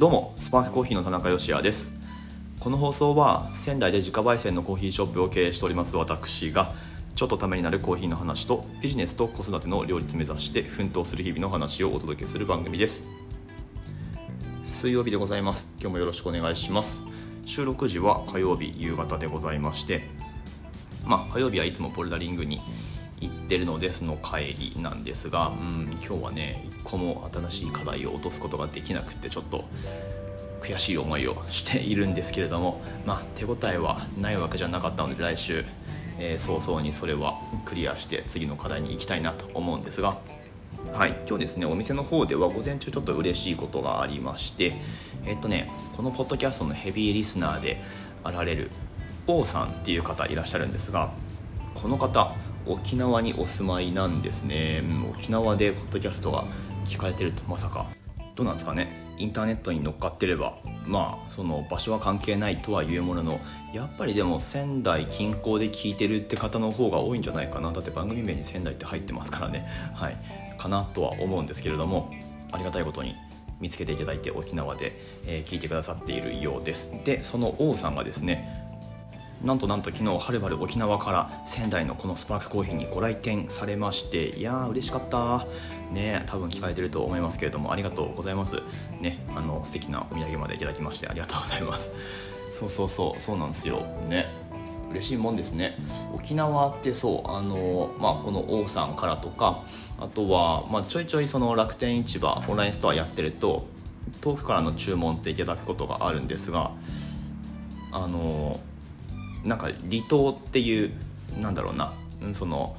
どうもスパークコーヒーの田中芳也です。この放送は仙台で自家焙煎のコーヒーショップを経営しております私がちょっとためになるコーヒーの話とビジネスと子育ての両立目指して奮闘する日々の話をお届けする番組です。水曜日でございます。今日もよろしくお願いします。収録時は火曜日夕方でございましてまあ火曜日はいつもボルダリングに行ってるのでその帰りなんですが、うん、今日はね一個も新しい課題を落とすことができなくてちょっと悔しい思いをしているんですけれども、まあ、手応えはないわけじゃなかったので来週、えー、早々にそれはクリアして次の課題に行きたいなと思うんですが。はい、今日ですねお店の方では午前中ちょっと嬉しいことがありましてえっとねこのポッドキャストのヘビーリスナーであられる王さんっていう方いらっしゃるんですがこの方沖縄にお住まいなんですね。沖縄でポッドキャストが聞かれてるとまさか。どうなんですかね。インターネットに乗っかってればまあその場所は関係ないとはいうもののやっぱりでも仙台近郊で聞いてるって方の方が多いんじゃないかな。だって番組名に仙台って入ってますからね。はい。かなとは思うんですけれどもありがたいことに見つけていただいて沖縄で、えー、聞いてくださっているようです。でその王さんがですねなんとなんと昨日はるばる沖縄から仙台のこのスパークコーヒーにご来店されましていやー嬉しかった。ね多分聞かれてると思いますけれどもありがとうございます。ねあの素敵なお土産までいただきましてありがとうございます。そうそうそうそうなんですよ。ね嬉しいもんですね。沖縄ってそうあの、まあ、この王さんからとかあとは、まあ、ちょいちょいその楽天市場オンラインストアやってると遠くからの注文っていただくことがあるんですがあのなんか離島っていうなんだろうなその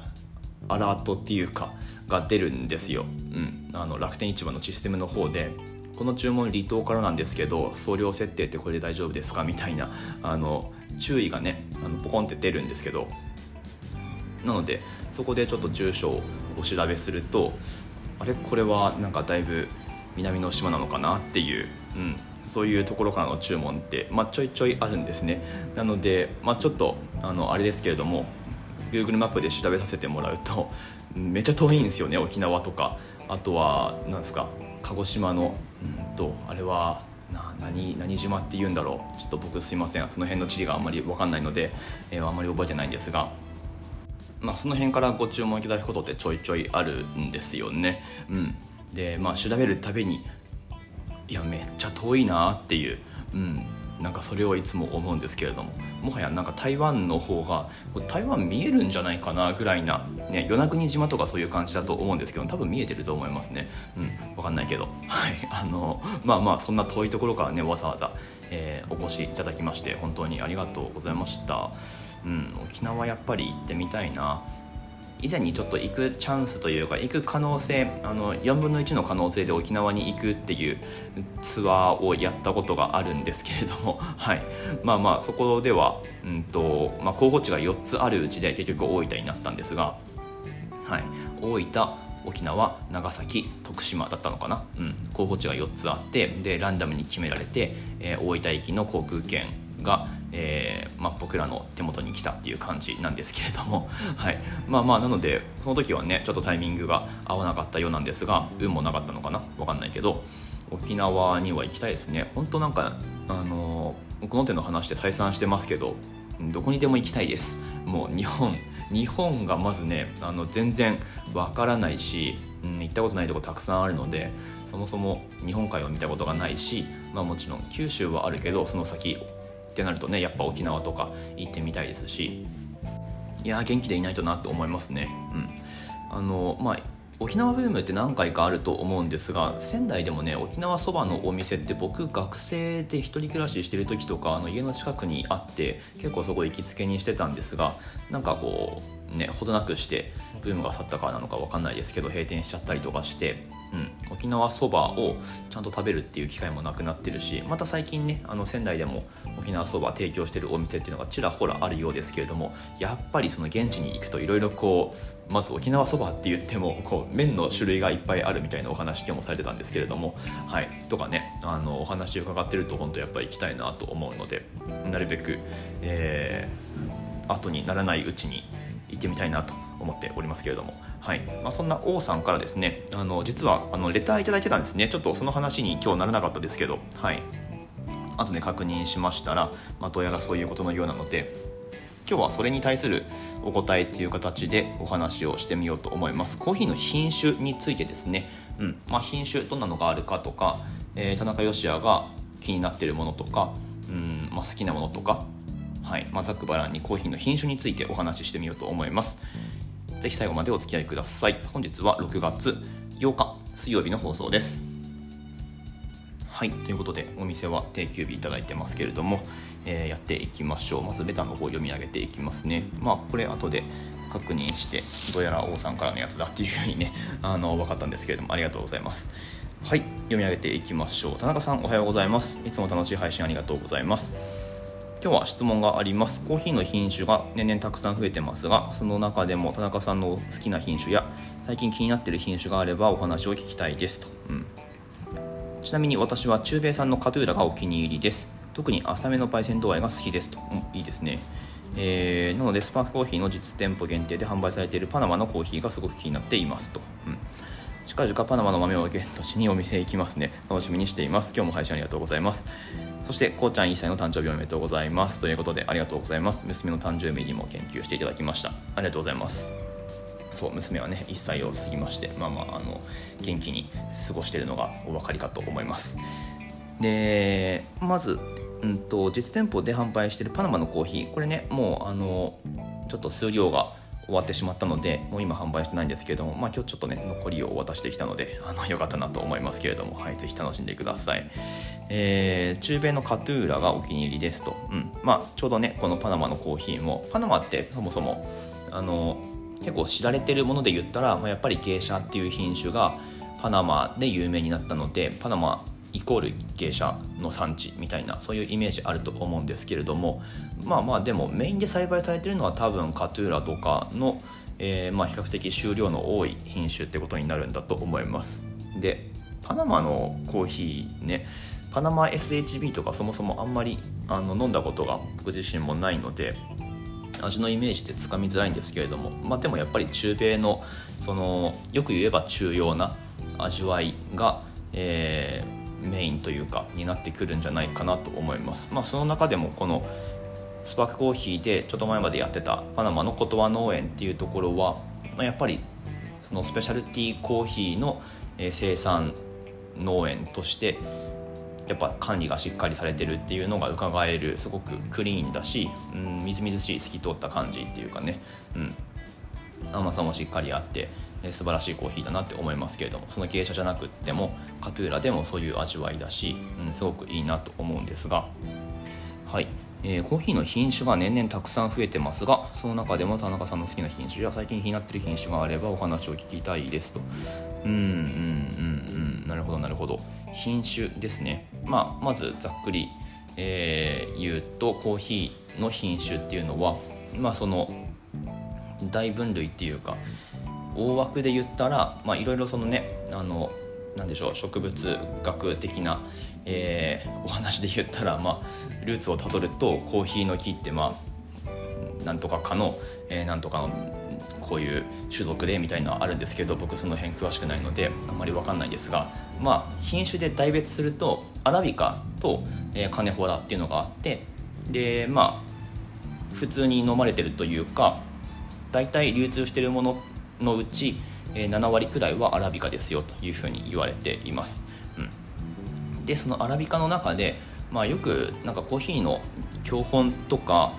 アラートっていうかが出るんですよ、うん、あの楽天市場のシステムの方でこの注文離島からなんですけど送料設定ってこれで大丈夫ですかみたいなあの注意がねあのポコンって出るんですけど。なのでそこでちょっと住所をお調べするとあれ？これはなんかだいぶ南の島なのかなっていう、うん、そういうところからの注文って、まあ、ちょいちょいあるんですね。なので、まあ、ちょっとあのあれですけれども Google マップで調べさせてもらうと めっちゃ遠いんですよね沖縄とか。あとは何ですか鹿児島のうんとあれはな何何島って言うんだろう。ちょっと僕すいません。その辺の地理があんまり分かんないので、えー、あんまり覚えてないんですが。まあ、その辺からご注文いただくことってちょいちょいあるんですよね。うん、でまあ調べるたびにいやめっちゃ遠いなっていう、うん、なんかそれをいつも思うんですけれども。もはやなんか台湾の方が台湾見えるんじゃないかなぐらいな、ね、与那国島とかそういう感じだと思うんですけど多分見えてると思いますね。うん。分かんないけど。はい。あのまあまあそんな遠いところからねわざわざ、えー、お越しいただきまして本当にありがとうございました。うん。沖縄やっぱり行ってみたいな。以前にちょっと行くチャンスというか行く可能性あの4分の1の可能性で沖縄に行くっていうツアーをやったことがあるんですけれども、はい、まあまあそこでは、うんとまあ、候補地が4つあるうちで結局大分になったんですが、はい、大分沖縄長崎徳島だったのかな、うん、候補地が4つあってでランダムに決められて、えー、大分行きの航空券が、えーまあ、僕らの手元に来たっていう感じなんですけれども、はい、まあまあなのでその時はねちょっとタイミングが合わなかったようなんですが運もなかったのかな？分かんないけど沖縄には行きたいですね。本当なんかあのこの手の話で再三してますけどどこにでも行きたいです。もう日本日本がまずねあの全然わからないし、うん、行ったことないとこたくさんあるのでそもそも日本海を見たことがないし、まあ、もちろん九州はあるけどその先ってなるとねやっぱ沖縄とか行ってみたいですしいや元気でいないとなと思いますね。うん、あのまあ沖縄ブームって何回かあると思うんですが仙台でもね沖縄そばのお店って僕学生で一人暮らししてる時とかあの家の近くにあって結構そこ行きつけにしてたんですがなんかこうねほどなくしてブームが去ったからなのか分かんないですけど閉店しちゃったりとかしてうん、沖縄そばをちゃんと食べるっていう機会もなくなってるしまた最近ねあの仙台でも沖縄そば提供してるお店っていうのがちらほらあるようですけれどもやっぱりその現地に行くといろいろこうまず沖縄そばって言ってもこう麺の種類がいっぱいあるみたいなお話今日もされてたんですけれども、はい、とかねあのお話伺ってると本当やっぱり行きたいなと思うのでなるべく、えー、後にならないうちに行ってみたいなと思っておりますけれども、はい。まあ、そんな王さんからですねあの実はあのレターいただいてたんですね。ちょっとその話に今日ならなかったですけど。はい。後で確認しましたら、まあ、どうやらそういうことのようなので今日はそれに対するお答えっていう形でお話をしてみようと思います。コーヒーの品種についてですね、うん。まあ、品種どんなのがあるかとか、えー、田中芳也が気になっているものとか、うん。まあ、好きなものとか、はい。まあ、ざっくばらんにコーヒーの品種についてお話ししてみようと思います。ぜひ最後までお付き合いください。本日は6月8日水曜日の放送です。はいということでお店は定休日いただいてますけれども、えー、やっていきましょう。まずレターの方読み上げていきますね。まあこれ後で確認してどうやら王さんからのやつだっていうふうにね あの分かったんですけれどもありがとうございます。はい読み上げていきましょう。田中さんおはようございます。いつも楽しい配信ありがとうございます。今日は質問があります。コーヒーの品種が年々たくさん増えてますがその中でも田中さんの好きな品種や最近気になっている品種があればお話を聞きたいです。と、うん。ちなみに私は中米産のカトゥーラがお気に入りです。特に浅めの焙煎度合いが好きです。と、うん、いいですね。えー、なのでスパークコーヒーの実店舗限定で販売されているパナマのコーヒーがすごく気になっています。と、うん、近々パナマの豆をゲットしにお店へ行きますね。楽しみにしています。今日も配信ありがとうございます。そしてこうちゃん1歳の誕生日おめでとうございます。ということでありがとうございます。娘の誕生日にも研究していただきました。ありがとうございます。そう娘はね1歳を過ぎましてまあまああの元気に過ごしているのがお分かりかと思います。でまず、うんと、実店舗で販売しているパナマのコーヒー。これねもうあのちょっと数量が終わってしまったのでもう今販売してないんですけれども、まあ、今日ちょっとね残りを渡してきたのであのよかったなと思いますけれども、はい、ぜひ楽しんでください、えー、中米のカトゥーラがお気に入りですと、うん。まあ、ちょうどねこのパナマのコーヒーもパナマってそもそもあの結構知られてるもので言ったら、まあ、やっぱり芸者っていう品種がパナマで有名になったのでパナマイコール芸者の産地みたいなそういうイメージあると思うんですけれどもまあまあでもメインで栽培されてるのは多分カトゥーラとかの、えー、まあ比較的収量の多い品種ってことになるんだと思います。でパナマのコーヒーねパナマ SHB とかそもそもあんまりあの飲んだことが僕自身もないので味のイメージってつかみづらいんですけれども、まあ、でもやっぱり中米のそのよく言えば中庸な味わいが、えー、メインというかになってくるんじゃないかなと思います。まあ、その中でもこのスパークコーヒーでちょっと前までやってたパナマのコトワ農園っていうところは、まあ、やっぱりそのスペシャルティーコーヒーの生産農園としてやっぱ管理がしっかりされてるっていうのが伺えるすごくクリーンだし、うん、みずみずしい透き通った感じっていうかね、うん、甘さもしっかりあって素晴らしいコーヒーだなって思いますけれどもその芸者じゃなくってもカトゥーラでもそういう味わいだし、うん、すごくいいなと思うんですがはい。えー、コーヒーの品種が年々たくさん増えてますがその中でも田中さんの好きな品種や最近気になってる品種があればお話を聞きたいですと。うんうんうんうん。なるほどなるほど。品種ですね、まあ、まずざっくり、えー、言うとコーヒーの品種っていうのは、まあ、その大分類っていうか大枠で言ったらいろいろそのねあのなんでしょう植物学的な、えー、お話で言ったら、まあ、ルーツをたどるとコーヒーの木ってまあなんとかかの、えー、なんとかのこういう種族でみたいなのあるんですけど僕その辺詳しくないのであんまり分かんないですが、まあ、品種で大別するとアラビカと、えー、カネホラっていうのがあってでまあ普通に飲まれてるというか大体流通してるもののうち7割くらいはアラビカですよというふうに言われています、うん、でそのアラビカの中で、まあ、よくなんかコーヒーの教本とか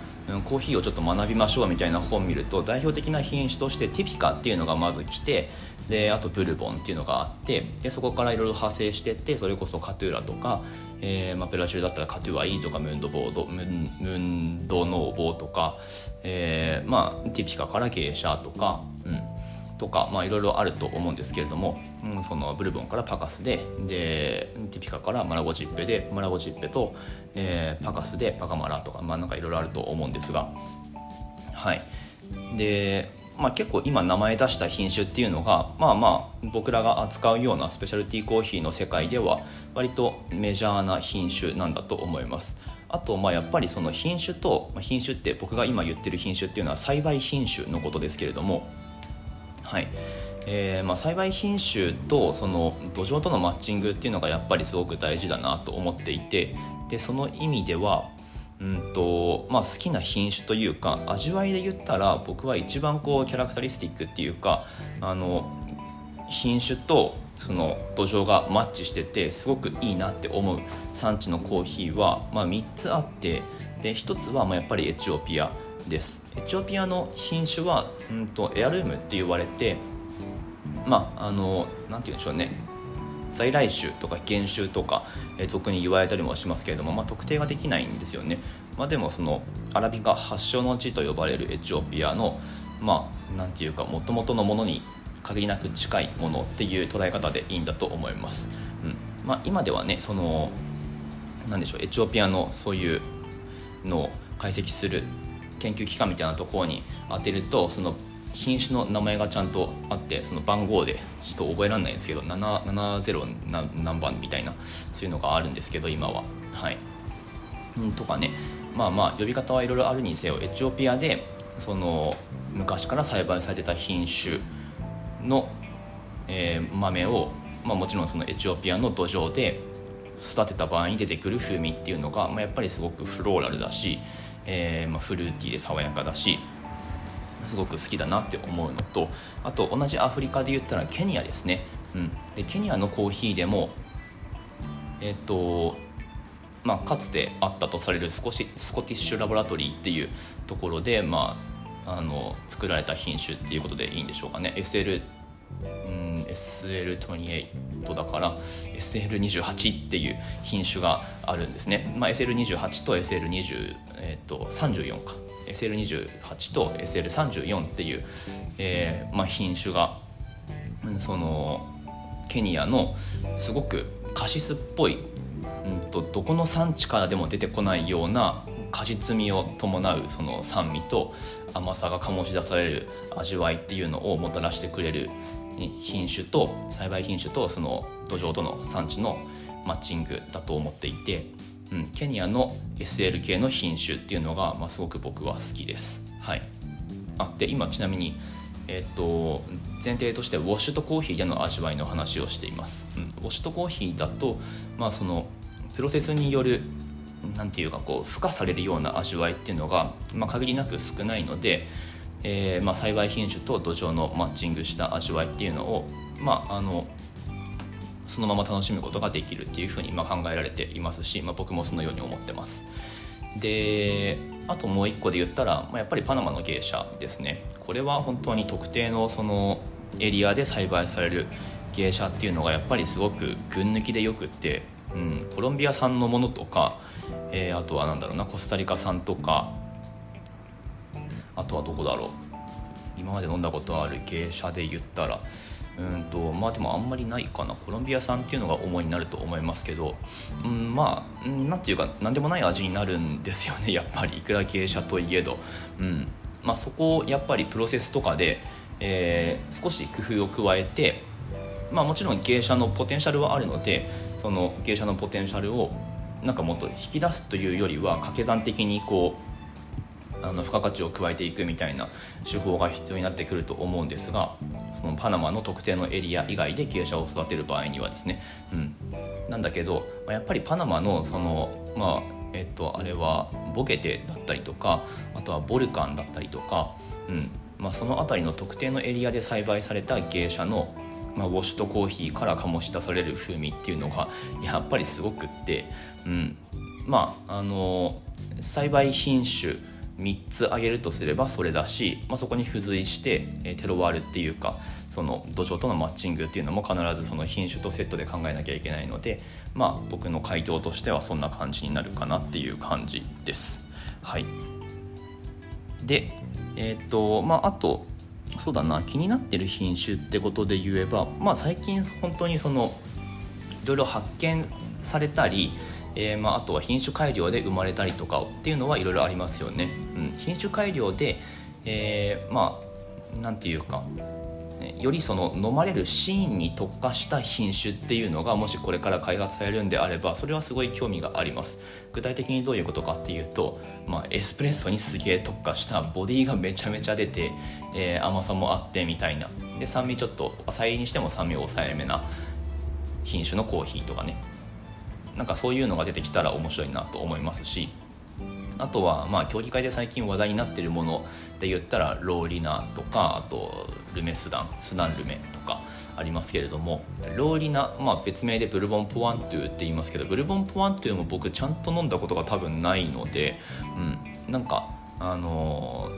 コーヒーをちょっと学びましょうみたいな本を見ると代表的な品種としてティピカっていうのがまず来てであとブルボンっていうのがあってでそこからいろいろ派生してってそれこそカトゥーラとか、えーまあ、ブラジルだったらカトゥーアイとかムンドボードムムンドノーボーとか、えーまあ、ティピカから芸者とか、うん、とかいろいろあると思うんですけれども、うん、そのブルボンからパカスででティピカからマラゴチッペでマラゴチッペと、えー、パカスでパカマラとか、まあ、なんかいろいろあると思うんですがはいで、まあ、結構今名前出した品種っていうのがまあまあ僕らが扱うようなスペシャルティーコーヒーの世界では割とメジャーな品種なんだと思います。あとまあやっぱりその品種と品種って僕が今言ってる品種っていうのは栽培品種のことですけれどもはい。えーまあ、栽培品種とその土壌とのマッチングっていうのがやっぱりすごく大事だなと思っていてでその意味ではうんとまあ、好きな品種というか味わいで言ったら僕は一番こうキャラクタリスティックっていうかあの品種とその土壌がマッチしててすごくいいなって思う産地のコーヒーは、まあ、3つあってで1つはまあやっぱりエチオピア。です。エチオピアの品種は、うんと、エアルームって言われてまああのなんて言うんでしょうね。在来種とか原種とか、え俗に言われたりもしますけれども、まあ、特定ができないんですよね、まあ、でもそのアラビカ発祥の地と呼ばれるエチオピアのまあなんていうかもともとのものに限りなく近いものっていう捉え方でいいんだと思います、うん。まあ、今ではねそのなんでしょうエチオピアのそういうのを解析する研究機関みたいなところに当てるとその品種の名前がちゃんとあってその番号でちょっと覚えられないんですけど770何番みたいなそういうのがあるんですけど今は。はい。とかね。まあまあ呼び方はいろいろあるにせよエチオピアでその昔から栽培されてた品種の、えー、豆を、まあ、もちろんそのエチオピアの土壌で育てた場合に出てくる風味っていうのが、まあ、やっぱりすごくフローラルだし、えーまあ、フルーティーで爽やかだしすごく好きだなって思うのとあと同じアフリカで言ったらケニアですね、うん、でケニアのコーヒーでもえっ、ー、とまあ、かつてあったとされる少しスコティッシュラボラトリーっていうところで、まあ、あの作られた品種っていうことでいいんでしょうかね。SL、SL28 だから SL28 っていう品種があるんですね、まあ、SL28 と SL20、えー、と34か。SL28 と SL34 っていう、えーまあ、品種がそのケニアのすごくカシスっぽい、うんと、どこの産地からでも出てこないような果実味を伴うその酸味と甘さが醸し出される味わいっていうのをもたらしてくれる品種と栽培品種とその土壌との産地のマッチングだと思っていてうん、ケニアの SL 系の品種っていうのが、まあ、すごく僕は好きです。はい、あで今ちなみに、えっと前提としてウォッシュとコーヒーでの味わいの話をしています。うん、ウォッシュとコーヒーだと、まあ、そのプロセスによるなんていうかこう付加されるような味わいっていうのが、まあ、限りなく少ないので、えーまあ、栽培品種と土壌のマッチングした味わいっていうのを、まあ、あのそのまま楽しむことができるっていうふうにま考えられていますし、まあ、僕もそのように思ってます。であともう一個で言ったら、まあ、やっぱりパナマの芸者ですね。これは本当に特定のそのエリアで栽培される芸者っていうのがやっぱりすごく群抜きでよくって、うん、コロンビア産のものとか、えー、あとは何だろうなコスタリカ産とかあとはどこだろう？今まで飲んだことある芸者で言ったらうんとまあでもあんまりないかな。コロンビア産っていうのが主になると思いますけど、うん、まあなんていうか何でもない味になるんですよね。やっぱり。いくら芸者といえど、うん。まあ、そこをやっぱりプロセスとかで、えー、少し工夫を加えてまあもちろん芸者のポテンシャルはあるのでその芸者のポテンシャルをなんかもっと引き出すというよりは掛け算的にこうあの付加価値を加えていくみたいな手法が必要になってくると思うんですがそのパナマの特定のエリア以外で傾斜を育てる場合にはですね、うん、なんだけどやっぱりパナマのそのまあえっとあれはボケテだったりとかあとはボルカンだったりとか、うん。まあ、その辺りの特定のエリアで栽培された芸者のまあ、ウォッシュとコーヒーから醸し出される風味っていうのがやっぱりすごくって、うん、まああの栽培品種3つ挙げるとすればそれだし、まあ、そこに付随して、えテロワールっていうかその土壌とのマッチングっていうのも必ずその品種とセットで考えなきゃいけないので、まあ、僕の回答としてはそんな感じになるかなっていう感じです。はい、で、えー、っとまあ、あとそうだな気になってる品種ってことで言えば、まあ、最近本当にそのいろいろ発見されたりえー、まあ、あとは品種改良で生まれたりとかっていうのはいろいろありますよね。うん、品種改良で、えー、まあなんていうか、よりその飲まれるシーンに特化した品種っていうのがもしこれから開発されるんであればそれはすごい興味があります。具体的にどういうことかっていうと、まあ、エスプレッソにすげえ特化したボディがめちゃめちゃ出て、えー、甘さもあってみたいな。で酸味ちょっと浅いにしても酸味抑えめな品種のコーヒーとかね。なんかそういうのが出てきたら面白いなと思いますしあとはまあ競技会で最近話題になっているもので言ったらローリナとかあとルメスダンスダンルメとかありますけれどもローリナ、まあ、別名でブルボンポワントゥって言いますけどブルボンポワントゥも僕ちゃんと飲んだことが多分ないので、うん、なんかあの、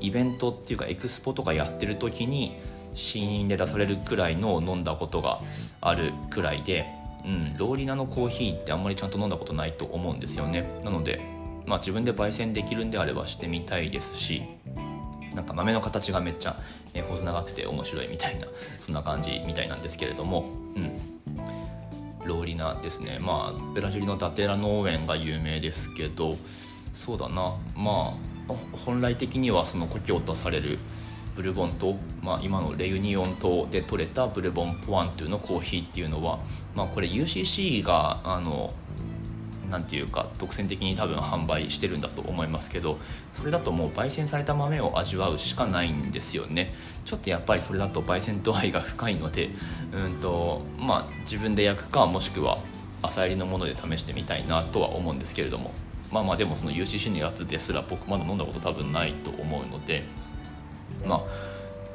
イベントっていうかエクスポとかやってる時に試飲で出されるくらいのを飲んだことがあるくらいで、うん、ローリナのコーヒーってあんまりちゃんと飲んだことないと思うんですよね。なのでまあ、自分で焙煎できるんであればしてみたいですしなんか豆の形がめっちゃ、えー、細長くて面白いみたいな そんな感じみたいなんですけれども、うん、ローリナですね。まあブラジルのダテラ農園が有名ですけどそうだな。まあ本来的にはその故郷とされるブルボン島、まあ、今のレユニオン島で採れたブルボンポワントゥのコーヒーっていうのは、まあ、これ UCC があの何ていうか独占的に多分販売してるんだと思いますけどそれだともう焙煎された豆を味わうしかないんですよね。ちょっとやっぱりそれだと焙煎度合いが深いのでうんとまあ自分で焼くかもしくは朝入りのもので試してみたいなとは思うんですけれどもまあまあでもその UCC のやつですら僕まだ飲んだこと多分ないと思うのでまあ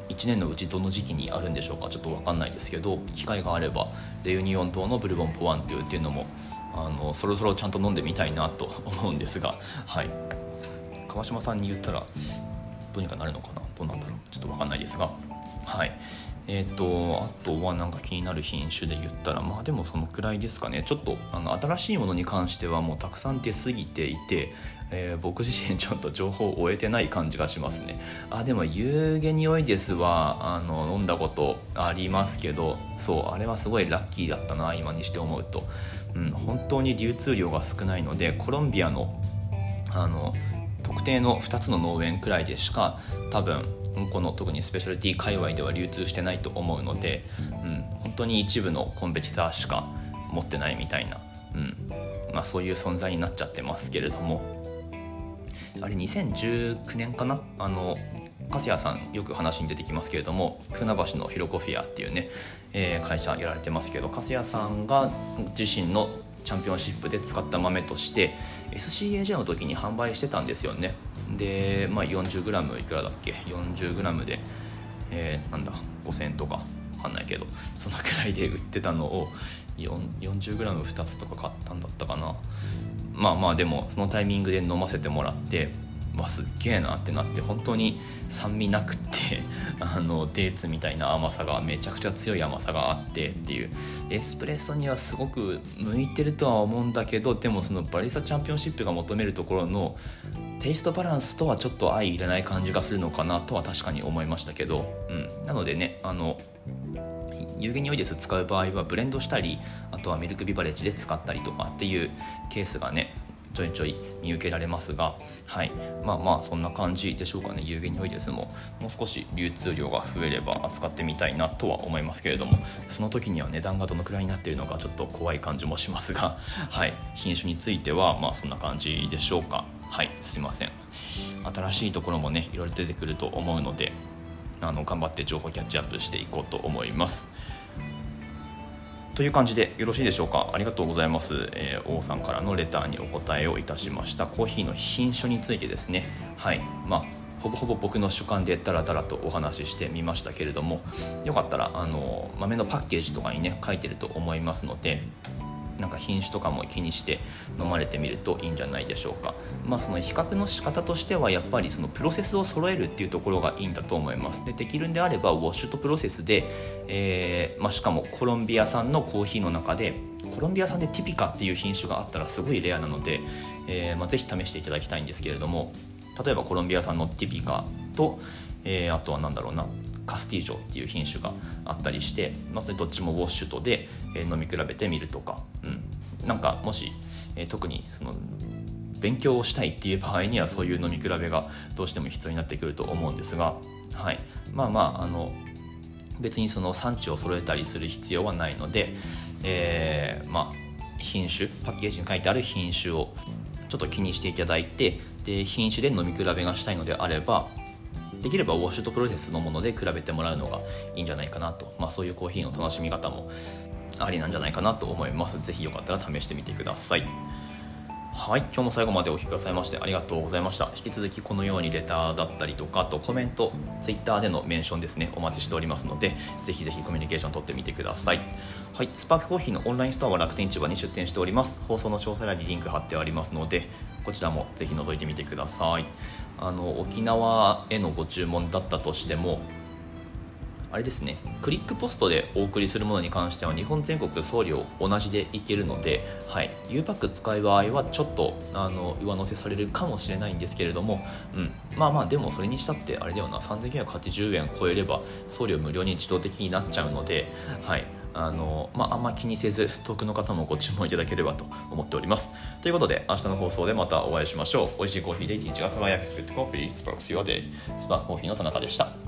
1年のうちどの時期にあるんでしょうかちょっと分かんないですけど機会があればレユニオン島のブルボンポワンっていうのもあのそろそろちゃんと飲んでみたいなと 思うんですが、はい、川島さんに言ったらどうにかなるのかなどうなんだろうちょっと分かんないですがはい。えーと、あとはなんか気になる品種で言ったらまあでもそのくらいですかね。ちょっとあの新しいものに関してはもうたくさん出過ぎていて、えー、僕自身ちょっと情報を終えてない感じがしますね。あでもユーゲニオイデスはあの飲んだことありますけどそうあれはすごいラッキーだったな今にして思うと。うん、本当に流通量が少ないのでコロンビアのあの特定の2つの農園くらいでしか多分この特にスペシャルティ界隈では流通してないと思うので、うん、本当に一部のコンペティターしか持ってないみたいな、うんまあ、そういう存在になっちゃってますけれども。あれ2019年かな？あの粕谷さんよく話に出てきますけれども船橋のヒロコフィアっていうね、えー、会社やられてますけど粕谷さんが自身のチャンピオンシップで使った豆として SCAJ の時に販売してたんですよね。で、まあ、40g いくらだっけ？40g で、えー、なんだ？5000円とか分かんないけどそのくらいで売ってたのを 40g2 つとか買ったんだったかな。まあまあでもそのタイミングで飲ませてもらってわすっげえなってなって本当に酸味なくって あのデーツみたいな甘さがめちゃくちゃ強い甘さがあってっていう。エスプレッソにはすごく向いてるとは思うんだけどでもそのバリスタチャンピオンシップが求めるところのテイストバランスとはちょっと相入れない感じがするのかなとは確かに思いましたけど、うん、なのでねあの有限においです使う場合はブレンドしたりあとはミルクビバレッジで使ったりとかっていうケースがねちょいちょい見受けられますが、はい、まあまあそんな感じでしょうかね有限においですも。もう少し流通量が増えれば扱ってみたいなとは思いますけれどもその時には値段がどのくらいになっているのかちょっと怖い感じもしますが、はい、品種についてはまあそんな感じでしょうか。はい。すいません。新しいところもねいろいろ出てくると思うのであの頑張って情報キャッチアップしていこうと思います。という感じでよろしいでしょうか？ありがとうございます、えー、王さんからのレターにお答えをいたしました。コーヒーの品種についてですね。はい。まあほぼほぼ僕の主観でダラダラとお話ししてみましたけれどもよかったらあの豆のパッケージとかにね書いてると思いますのでなんか品種とかも気にして飲まれてみるといいんじゃないでしょうか。まあその比較の仕方としてはやっぱりそのプロセスを揃えるっていうところがいいんだと思います。でできるんであればウォッシュとプロセスで、えー、まあ、しかもコロンビア産のコーヒーの中でコロンビア産でティピカっていう品種があったらすごいレアなので、えー、まあ、ぜひ試していただきたいんですけれども例えばコロンビア産のティピカと、えー、あとは何だろうな。カスティージョっていう品種があったりして、まあ、それどっちもウォッシュとで、え飲み比べてみるとか、うん、なんかもし、え特にその勉強をしたいっていう場合にはそういう飲み比べがどうしても必要になってくると思うんですが、はい、まあまああの別にその産地を揃えたりする必要はないので、えー、まあ品種パッケージに書いてある品種をちょっと気にしていただいてで品種で飲み比べがしたいのであればできればウォッシュとプロセスのもので比べてもらうのがいいんじゃないかなと、まあ、そういうコーヒーの楽しみ方もありなんじゃないかなと思います。是非よかったら試してみてください。はい今日も最後までお聞きくださいましてありがとうございました。引き続きこのようにレターだったりとかあとコメント Twitter でのメンションですねお待ちしておりますのでぜひぜひコミュニケーション取ってみてください。はいスパークコーヒーのオンラインストアは楽天市場に出店しております。放送の詳細欄にリンク貼ってありますのでこちらもぜひ覗いてみてください。あの沖縄へのご注文だったとしてもあれですねクリックポストでお送りするものに関しては日本全国送料同じでいけるので、はい、U パック使う場合はちょっとあの上乗せされるかもしれないんですけれども、うん、まあまあでもそれにしたってあれだよな3980円超えれば送料無料に自動的になっちゃうので、はいあのまあ、あんま気にせず遠くの方もご注文いただければと思っております。ということで明日の放送でまたお会いしましょう。美味しいコーヒーで一日が輝く。グッドコーヒースパークス Your Day スパークコーヒーの田中でした。